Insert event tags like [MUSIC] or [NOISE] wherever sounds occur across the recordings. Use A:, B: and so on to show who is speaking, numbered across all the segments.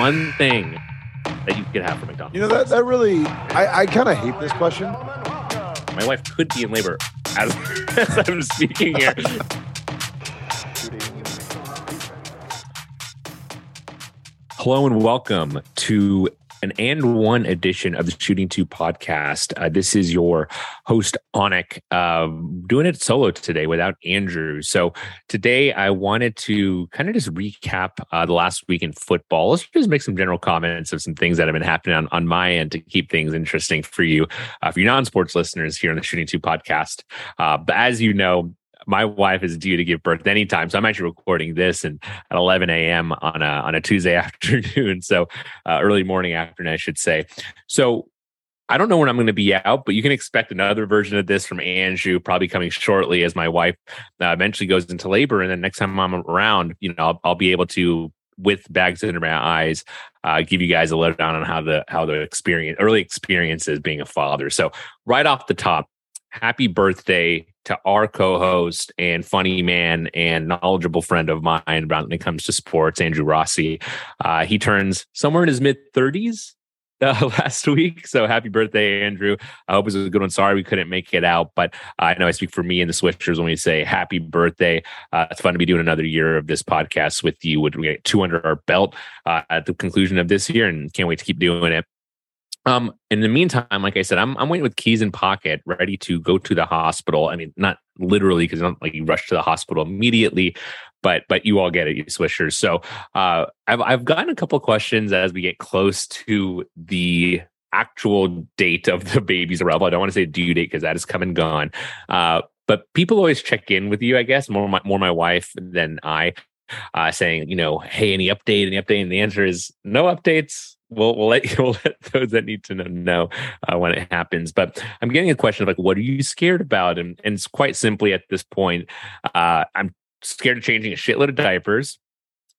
A: one thing that you could have from McDonald's?
B: You know that that really I, I kind of hate this question.
A: My wife could be in labor as, [LAUGHS] as I'm speaking here. Hello and welcome to an and one edition of the Shooting Two podcast. Uh, this is your host Aunik, uh, doing it solo today without Andrew. So today I wanted to kind of just recap uh, the last week in football. Let's just make some general comments of some things that have been happening on, on my end to keep things interesting for you, uh, for your non-sports listeners here on the Shooting Two podcast. Uh, but as you know, my wife is due to give birth anytime. So I'm actually recording this and at 11 a.m. on a on a Tuesday [LAUGHS] afternoon. So uh, early morning afternoon, I should say. So I don't know when I'm going to be out, but you can expect another version of this from Andrew probably coming shortly as my wife uh, eventually goes into labor. And then next time I'm around, you know, I'll, I'll be able to with bags under my eyes, uh, give you guys a lowdown on how the how the experience early experience is being a father. So right off the top, happy birthday to our co-host and funny man and knowledgeable friend of mine when it comes to sports, Andrew Rossi. Uh, he turns somewhere in his mid 30s uh, [LAUGHS] last week. So happy birthday, Andrew. I hope it was a good one. Sorry we couldn't make it out, but I know I speak for me and the Swishers when we say happy birthday. Uh, it's fun to be doing another year of this podcast with you. We get two under our belt uh, at the conclusion of this year and can't wait to keep doing it. Um, in the meantime, like I said, I'm I'm waiting with keys in pocket, ready to go to the hospital. I mean, not literally because not like you rush to the hospital immediately, but but you all get it, you swishers. So uh, I've I've gotten a couple questions as we get close to the actual date of the baby's arrival. I don't want to say due date because that is come and gone. Uh, but people always check in with you, I guess, more my more my wife than I, uh, saying, you know, hey, any update, any update? And the answer is no updates we'll we'll let [LAUGHS] we'll let those that need to know know uh, when it happens. But I'm getting a question of like, what are you scared about? And and it's quite simply at this point, uh, I'm scared of changing a shitload of diapers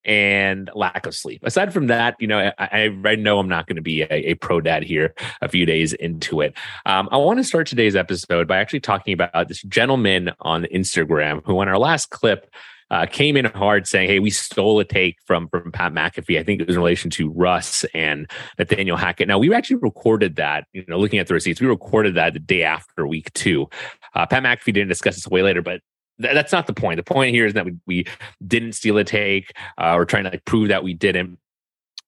A: and lack of sleep. Aside from that, you know, I, I know I'm not going to be a, a, pro dad here a few days into it. Um, I want to start today's episode by actually talking about this gentleman on Instagram who, on our last clip, uh, came in hard saying, "Hey, we stole a take from from Pat McAfee. I think it was in relation to Russ and Nathaniel Hackett. Now we actually recorded that. You know, looking at the receipts, we recorded that the day after week two. Uh, Pat McAfee didn't discuss this way later, but that's not the point. The point here is that we, we didn't steal a take. Uh, we're trying to like prove that we didn't.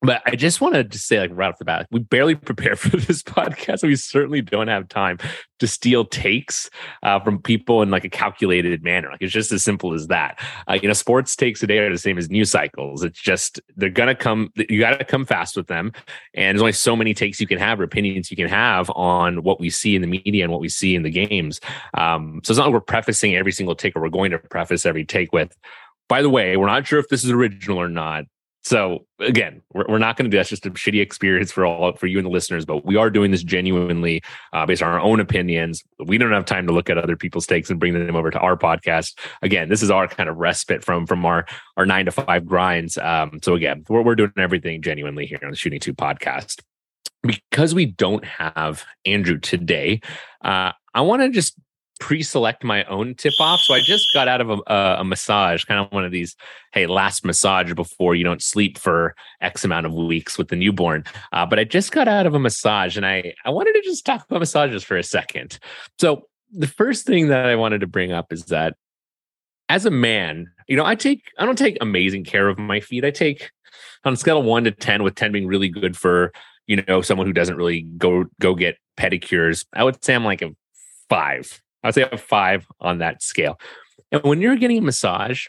A: But I just want to just say, like right off the bat, we barely [LAUGHS] prepare for this podcast. We certainly don't have time to steal takes uh, from people in like a calculated manner. Like it's just as simple as that. Uh, you know, sports takes today are the same as news cycles. It's just they're gonna come. You got to come fast with them, and there's only so many takes you can have or opinions you can have on what we see in the media and what we see in the games. Um, so it's not like we're prefacing every single take, or we're going to preface every take with. By the way, we're not sure if this is original or not. So again, we're, we're not going to do that's just a shitty experience for all for you and the listeners, but we are doing this genuinely uh, based on our own opinions. We don't have time to look at other people's takes and bring them over to our podcast. Again, this is our kind of respite from from our our nine to five grinds. Um, so again, we're we're doing everything genuinely here on the Shooting Two podcast. Because we don't have Andrew today, uh, I want to just pre-select my own tip off. So I just got out of a, a, massage, kind of one of these, hey, last massage before you don't sleep for X amount of weeks with the newborn. Uh, but I just got out of a massage, and I I wanted to just talk about massages for a second. So the first thing that I wanted to bring up is that as a man, you know, I take I don't take amazing care of my feet. I take on a scale of one to ten, with ten being really good for you know someone who doesn't really go go get pedicures. I would say I'm like a five I'd say a five on that scale. And when you're getting a massage,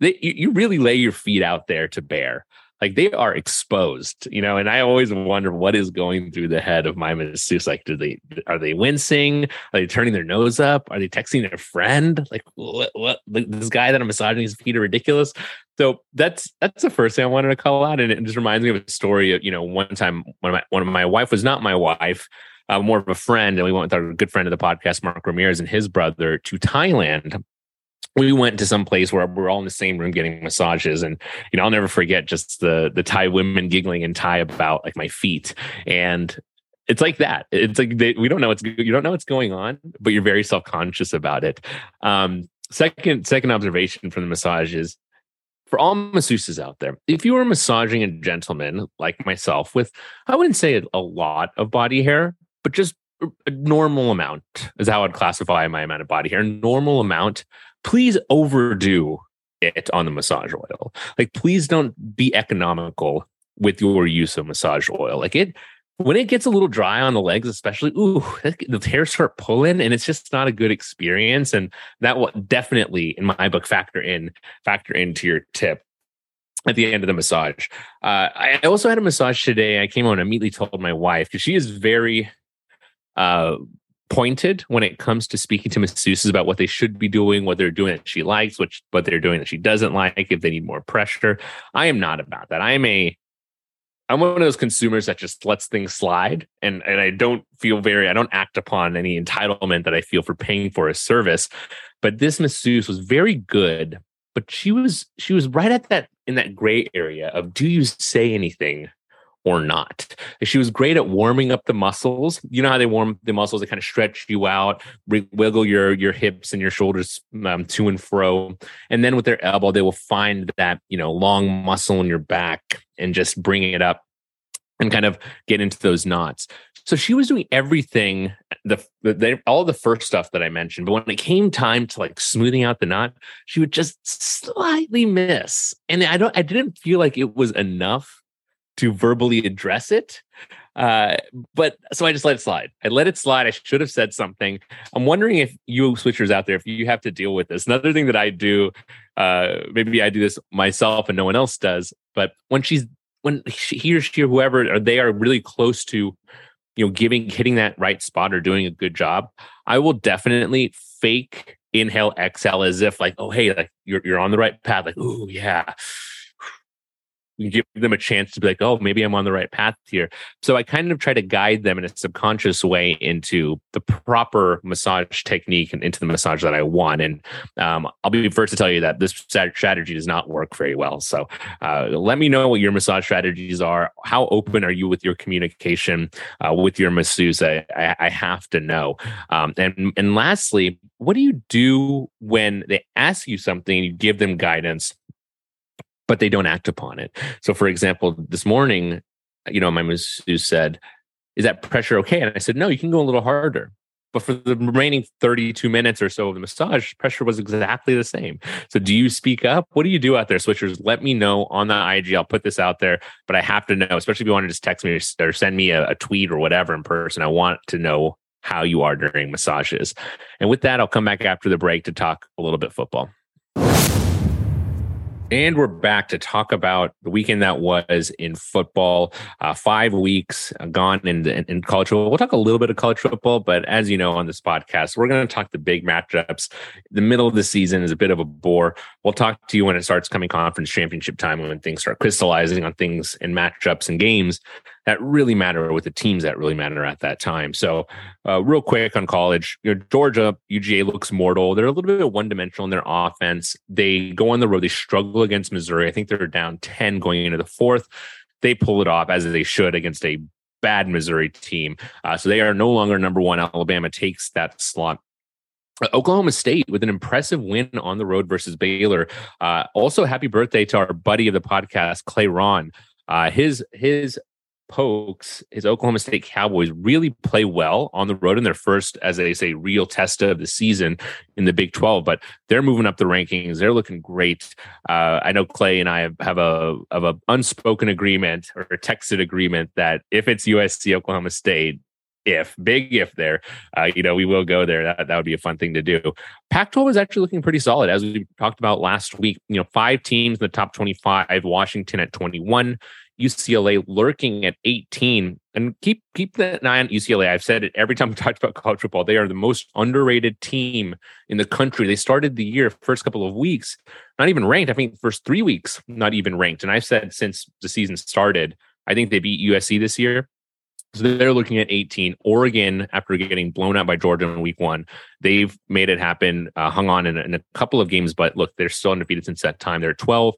A: they, you, really lay your feet out there to bear. Like they are exposed, you know, and I always wonder what is going through the head of my masseuse. Like, do they are they wincing? Are they turning their nose up? Are they texting their friend? Like, what? what this guy that I'm massaging his feet are ridiculous. So that's that's the first thing I wanted to call out, and it just reminds me of a story. Of, you know, one time when my when my wife was not my wife, uh, more of a friend, and we went with our good friend of the podcast, Mark Ramirez, and his brother to Thailand. We went to some place where we're all in the same room getting massages, and you know I'll never forget just the the Thai women giggling in Thai about like my feet, and it's like that. It's like they, we don't know what's you don't know what's going on, but you're very self conscious about it. Um, second second observation from the massage is for all masseuses out there, if you are massaging a gentleman like myself with, I wouldn't say a lot of body hair, but just a normal amount is how I'd classify my amount of body hair. Normal amount. Please overdo it on the massage oil. Like, please don't be economical with your use of massage oil. Like it, when it gets a little dry on the legs, especially, ooh, the hairs start pulling, and it's just not a good experience. And that will definitely, in my book, factor in factor into your tip at the end of the massage. Uh, I also had a massage today. I came home and immediately told my wife because she is very uh, pointed when it comes to speaking to masseuses about what they should be doing, what they're doing that she likes, which what they're doing that she doesn't like, if they need more pressure. I am not about that. I am a I'm one of those consumers that just lets things slide and and I don't feel very I don't act upon any entitlement that I feel for paying for a service. But this masseuse was very good, but she was she was right at that in that gray area of do you say anything or not. She was great at warming up the muscles. You know how they warm the muscles; they kind of stretch you out, wiggle your your hips and your shoulders um, to and fro. And then with their elbow, they will find that you know long muscle in your back and just bring it up and kind of get into those knots. So she was doing everything the, the, all the first stuff that I mentioned, but when it came time to like smoothing out the knot, she would just slightly miss, and I don't I didn't feel like it was enough to verbally address it. Uh, but so I just let it slide. I let it slide. I should have said something. I'm wondering if you swishers out there, if you have to deal with this. Another thing that I do, uh, maybe I do this myself and no one else does, but when she's when he or she or whoever or they are really close to you know giving hitting that right spot or doing a good job i will definitely fake inhale exhale as if like oh hey like you're, you're on the right path like oh yeah give them a chance to be like, oh, maybe I'm on the right path here. So I kind of try to guide them in a subconscious way into the proper massage technique and into the massage that I want. And um, I'll be first to tell you that this strategy does not work very well. So uh, let me know what your massage strategies are. How open are you with your communication uh, with your masseuse? I, I, have to know. Um, and and lastly, what do you do when they ask you something? You give them guidance but they don't act upon it. So, for example, this morning, you know, my masseuse said, Is that pressure okay? And I said, No, you can go a little harder. But for the remaining 32 minutes or so of the massage, pressure was exactly the same. So, do you speak up? What do you do out there, swishers? Let me know on the IG. I'll put this out there, but I have to know, especially if you want to just text me or send me a, a tweet or whatever in person. I want to know how you are during massages. And with that, I'll come back after the break to talk a little bit football. And we're back to talk about the weekend that was in football. Uh, five weeks gone in, in, in, college football. We'll talk a little bit of college football, but as you know on this podcast, we're going to talk the big matchups. The middle of the season is a bit of a bore. We'll talk to you when it starts coming conference championship time when things start crystallizing on things and matchups and games that really matter with the teams that really matter at that time. So, uh, real quick on college, you know, Georgia, UGA looks mortal. They're a little bit one dimensional in their offense. They go on the road, they struggle against Missouri. I think they're down 10 going into the fourth. They pull it off as they should against a bad Missouri team. Uh, so they are no longer number one. Alabama takes that slot. Uh, Oklahoma State with an impressive win on the road versus Baylor. Uh, also, happy birthday to our buddy of the podcast, Clay Ron. Uh, his his Pokes, his Oklahoma State Cowboys really play well on the road in their first, as they say, real test of the season in the Big 12. But they're moving up the rankings. They're looking great. Uh, I know Clay and I have, have a of a unspoken agreement or a texted agreement that if it's USC Oklahoma State, if big if there, uh, you know, we will go there. That, that would be a fun thing to do. Pac 12 is actually looking pretty solid, as we talked about last week. You know, five teams in the top 25, Washington at 21, UCLA lurking at 18. And keep keep that eye on UCLA. I've said it every time [LAUGHS] we talked about college football. They are the most underrated team in the country. They started the year first couple of weeks, not even ranked. I think first three weeks, not even ranked. And I've said since the season started, I think they beat USC this year. So they're looking at 18. Oregon, after getting blown out by Georgia in week one, they've made it happen, uh, hung on in, in, a couple of games, but look, they're still undefeated since that time. They're 12.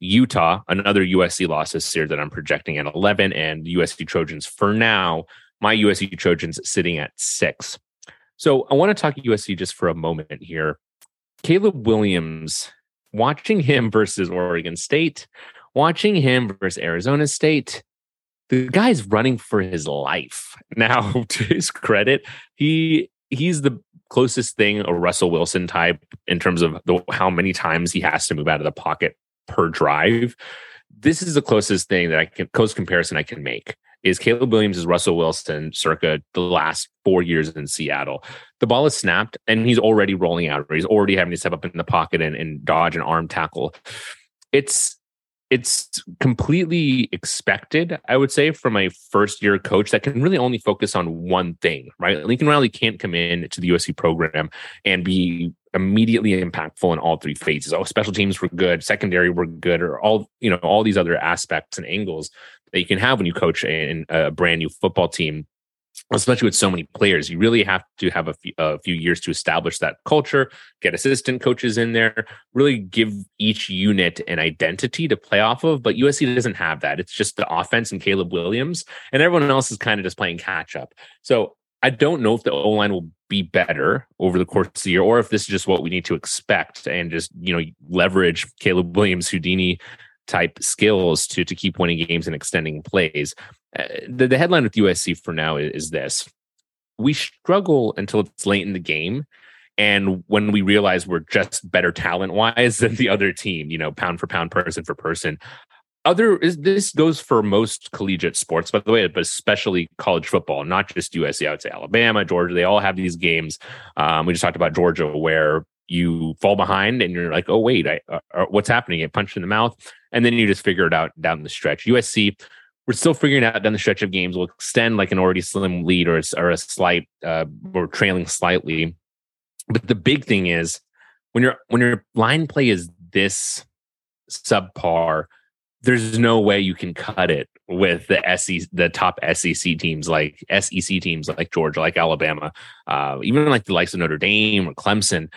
A: Utah, another USC loss this year that I'm projecting at 11, and USC Trojans for now. My USC Trojans sitting at six. So I want to talk USC just for a moment here. Caleb Williams watching him versus Oregon State, watching him versus Arizona State, the guy's running for his life. [LAUGHS] Now, to his credit, he he's the closest thing a Russell Wilson type in terms of the, how many times he has to move out of the pocket per drive. This is the closest thing that I can close comparison I can make is Caleb Williams is Russell Wilson circa the last four years in Seattle. The ball is snapped and he's already rolling out, he's already having to step up in the pocket and, and dodge an arm tackle. It's it's completely expected, I would say, from a first year coach that can really only focus on one thing, right? Lincoln Riley can't come in to the USC program and be immediately impactful in all three phases. Oh, special teams were good, secondary were good, or all, you know, all these other aspects and angles that you can have when you coach a, a brand new football team especially with so many players. You really have to have a few, a few, years to establish that culture get assistant coaches in there really give each unit an identity to play off of but usc doesn't have that. It's just the offense and caleb williams and everyone else is kind of just playing catch up. So i don't know if the o line will be better over the course of the year or if this is just what we need to expect and just you know leverage caleb williams houdini type skills to to keep winning games and extending plays. Uh, the, the headline with USC for now is, is this: we struggle until it's late in the game, and when we realize we're just better talent wise [LAUGHS] than the other team, you know, pound for pound, person for person. Other is this goes for most collegiate sports, by the way, but especially college football, not just USC. I would say Alabama, Georgia. They all have these games. Um, we just talked about Georgia, where you fall behind and you're like, oh wait, I, uh, uh, what's happening? Get punched in the mouth, and then you just figure it out down the stretch. USC, we're still figuring out down the stretch of games. We'll extend like an already slim lead or, or a slight, uh, or trailing slightly. But the big thing is when your when your line play is this subpar, there's no way you can cut it with the SEC, the top SEC teams like SEC teams like Georgia, like Alabama, uh, even like the likes of Notre Dame or Clemson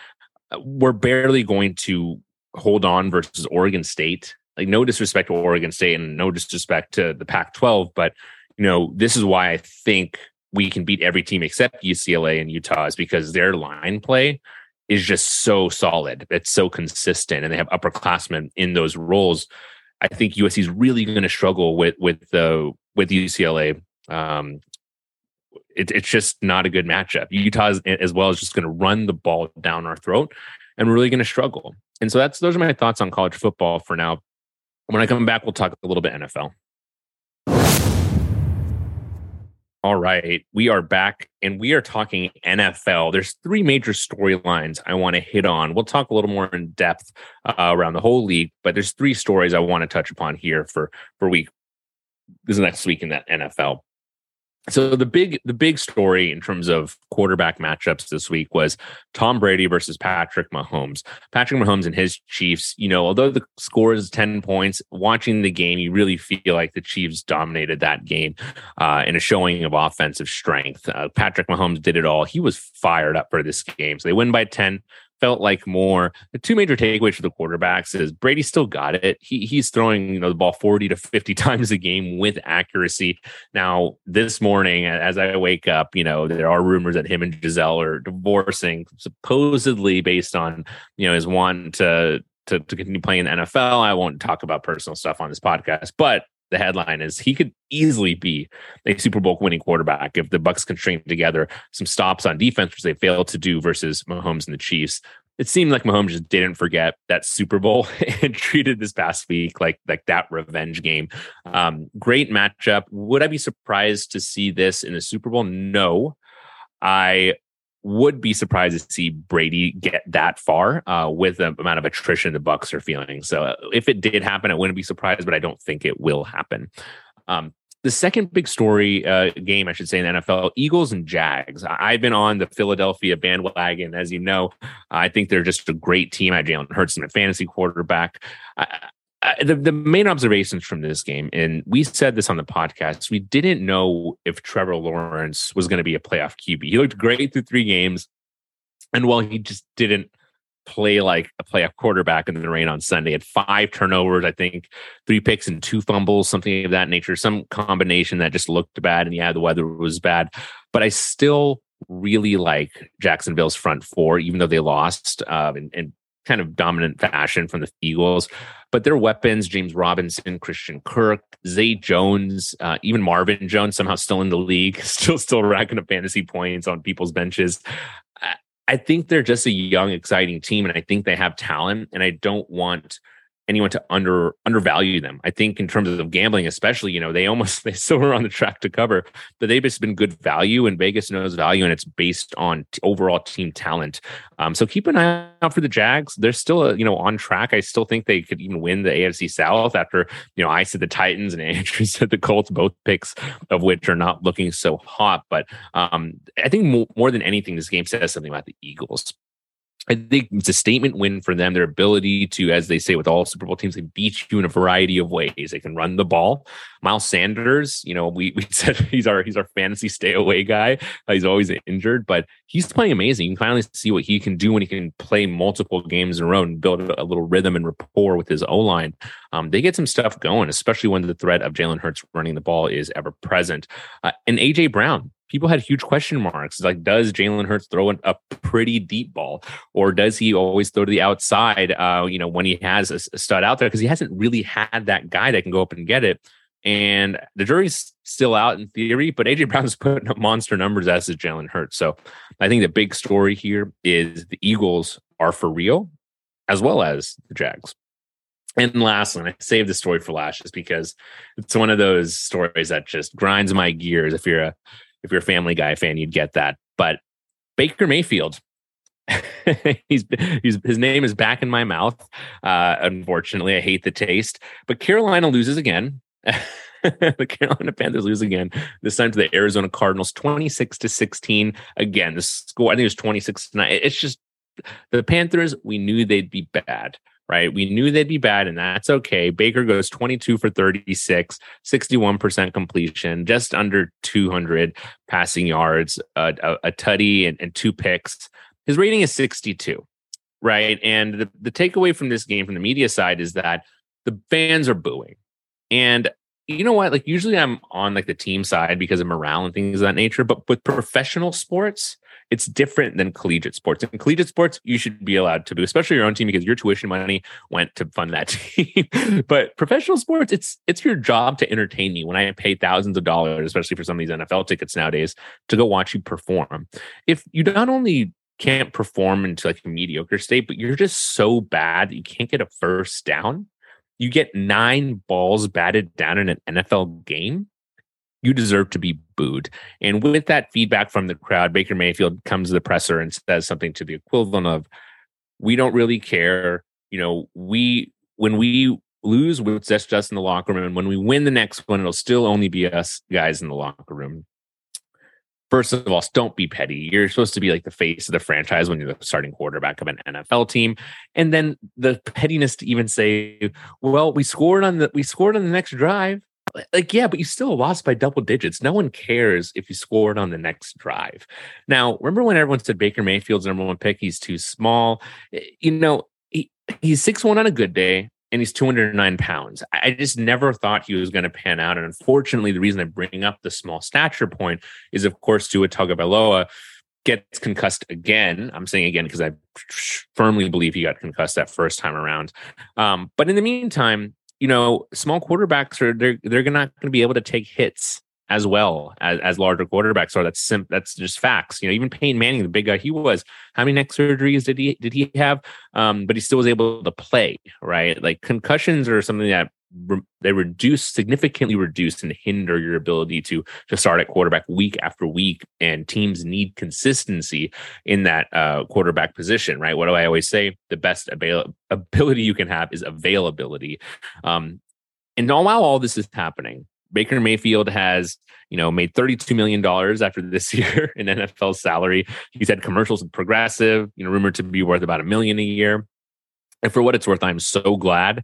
A: we're barely going to hold on versus Oregon State. Like no disrespect to Oregon State and no disrespect to the Pac-12, but you know this is why I think we can beat every team except UCLA and Utah is because their line play is just so solid. It's so consistent, and they have upperclassmen in those roles. I think USC is really going to struggle with with the with UCLA. Um, it, it's just not a good matchup. Utah as well is just going to run the ball down our throat, and we're really going to struggle. And so that's those are my thoughts on college football for now. When I come back, we'll talk a little bit NFL. All right, we are back and we are talking NFL. There's three major storylines I want to hit on. We'll talk a little more in depth uh, around the whole league, but there's three stories I want to touch upon here for for week this next week in that NFL so the big the big story in terms of quarterback matchups this week was Tom Brady versus Patrick Mahomes. Patrick Mahomes and his Chiefs, you know, although the score is 10 points, watching the game, you really feel like the Chiefs dominated that game uh, in a showing of offensive strength. Uh, Patrick Mahomes did it all. He was fired up for this game. So they win by 10 felt like more the two major takeaways for the quarterbacks is Brady still got it. He he's throwing you know the ball 40 to 50 [LAUGHS] times a game with accuracy. Now this morning as I wake up, you know, there are rumors that him and Gisele are divorcing supposedly based on, you know, his want to to, to continue playing the NFL. I won't talk about personal stuff on this podcast, but the headline is he could easily be a Super Bowl winning quarterback if the Bucs can string together some stops on defense, which they failed to do versus Mahomes and the Chiefs. It seemed like Mahomes just didn't forget that Super Bowl [LAUGHS] and treated this past week like like that revenge game. Um, great matchup. Would I be surprised to see this in the Super Bowl? No. I would be surprised to see Brady get that far uh, with the amount of attrition the Bucs are feeling. So uh, if it did happen, I wouldn't be surprised, but I don't think it will happen. Um, the second big story uh, game, I should say, in the NFL, Eagles and Jags. I've been on the Philadelphia bandwagon, as you know. I think they're just a great team. I Jalen Hurts in a fantasy quarterback. I, the, the main observations from this game, and we said this on the podcast, we didn't know if Trevor Lawrence was going to be a playoff QB. He looked great through three games. And while he just didn't play like a playoff quarterback in the rain on Sunday, had five turnovers, I think, three picks and two fumbles, something of that nature, some combination that just looked bad. And yeah, the weather was bad. But I still really like Jacksonville's front four, even though they lost. Uh, and, and kind of dominant fashion from the Eagles. But their weapons, James Robinson, Christian Kirk, Zay Jones, uh, even Marvin Jones, somehow still in the league, [LAUGHS] still still racking up fantasy points on people's benches. I, I think they're just a young, exciting team, and I think they have talent. And I don't want anyone to under undervalue them. I think in terms of gambling, especially, you know, they almost [LAUGHS] they still are on the track to cover, but they've just been good value, and Vegas knows value, and it's based on t- overall team talent. Um, so keep an eye out for the Jags. They're still, uh, you know, on track. I still think they could even win the AFC South after, you know, I said the Titans and [LAUGHS] Andrew said the Colts, both picks of which are not looking so hot. But um, I think more, more than anything, this game says something about the Eagles. I think it's a statement win for them. Their ability to, as they say with all Super Bowl teams, they beat you in a variety of ways. They can run the ball. Miles Sanders, you know, we, we [LAUGHS] said he's our he's our fantasy stay away guy. Uh, he's always injured, but he's playing amazing. You can finally see what he can do when he can play multiple games in a row and build a little rhythm and rapport with his O line. Um, they get some stuff going, especially when the threat of Jalen Hurts running the ball is ever present. Uh, and AJ Brown, people had huge question marks. Like, does Jalen Hurts throw a pretty deep ball, or does he always throw to the outside? Uh, you know, when he has a, a stud out there, because he hasn't really had that guy that can go up and get it. And the jury's still out in theory, but AJ Brown's [LAUGHS] putting up monster numbers as is Jalen Hurts. So I think the big story here is the Eagles are for real, as well as the Jags. And lastly, and I saved the story for last just because it's one of those stories that just grinds my gears. If you're a if you're a Family Guy fan, you'd get that. But Baker Mayfield, [LAUGHS] he's, he's his name is back in my mouth. Uh, unfortunately, I hate the taste. But Carolina loses again. [LAUGHS] the Carolina Panthers lose again. This time to the Arizona Cardinals, twenty six to sixteen. Again, the score I think it was twenty six to nine. It's just the Panthers. We knew they'd be bad right? We knew they'd be bad, and that's okay. Baker goes 22 for 36, 61% completion, just under 200 passing yards, uh, a, a tutty, and, and, two picks. His rating is 62, right? And the, the takeaway from this game from the media side is that the fans are booing. And you know what? Like, usually I'm on like the team side because of morale and things of that nature, but with professional sports, it's different than collegiate sports. In collegiate sports, you should be allowed to do, especially your own team, because your tuition money went to fund that [LAUGHS] team. but professional sports, it's it's your job to entertain me when I pay thousands of dollars, especially for some of these NFL tickets nowadays, to go watch you perform. If you not only can't perform into like a mediocre state, but you're just so bad that you can't get a first down. You get nine balls batted down in an NFL game you deserve to be booed. And with that feedback from the crowd, Baker Mayfield comes to the presser and says something to the equivalent of, "We don't really care. You know, we when we lose, it's just us in the locker room, and when we win the next one, it'll still only be us guys in the locker room." First of all, don't be petty. You're supposed to be like the face of the franchise when you're the starting quarterback of an NFL team. And then the pettiness to even say, "Well, we scored on the we scored on the next drive." Like yeah but you still lost by double digits. No one cares if you scored on the next drive. Now remember when everyone said baker mayfield's number one pick? He's too small. Eh, you know he, he's six one on a good day and he's 209 pounds. I just never thought he was going to pan out and unfortunately the reason i bring up the small stature point is of course Tua Tagovailoa gets concussed again. I'm saying again because I firmly believe he got concussed that first time around. Um, but in the meantime, you know, small quarterbacks are they're they're not going to be able to take hits as well as, as larger quarterbacks are. That's sim- that's just facts. You know, even Peyton Manning, the big guy he was, how many neck surgeries did he did he have? Um, but he still was able to play, right? Like concussions are something that they reduce significantly reduce and hinder your ability to to start at quarterback week after week and teams need consistency in that uh, quarterback position right? What do i always say? The best avail- ability you can have is availability. Um, and while all this is happening baker mayfield has you know made 32 million dollars after this [LAUGHS] year in nfl salary. He's had commercials with progressive you know rumored to be worth about a million a year. And for what it's worth, I'm so glad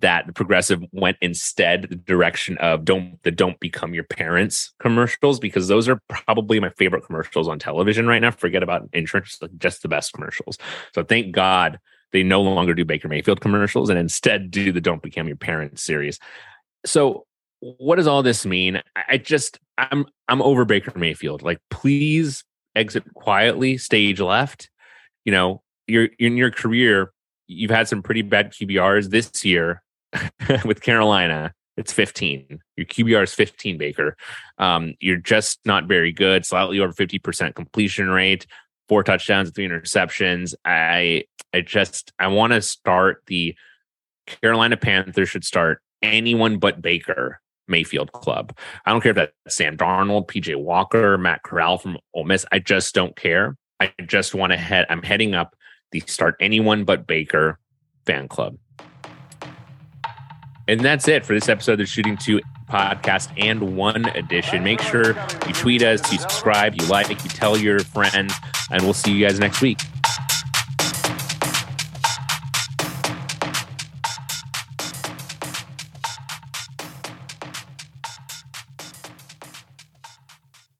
A: that the progressive went instead the direction of don't the don't become your parents commercials because those are probably my favorite commercials on television right now. Forget about insurance just the best commercials. So thank god they no longer do baker mayfield commercials and instead do the don't become your parents series. So what does all this mean? I just i'm i'm over baker mayfield. Like please exit quietly stage left. You know you're in your career you've had some pretty bad QBRs this year [LAUGHS] with Carolina. It's 15. Your QBR is 15, Baker. Um, you're just not very good. Slightly over 50% completion rate, four touchdowns, three interceptions. I I just I want to start the Carolina Panthers should start anyone but Baker Mayfield club. I don't care if that's Sam Darnold, PJ Walker, Matt Corral from Ole Miss. I just don't care. I just want to head. I'm heading up the start anyone but Baker fan club. And that's it for this episode of the Shooting Two podcast and one edition. Make sure you tweet us, you subscribe, you like, you tell your friends, and we'll see you guys next week.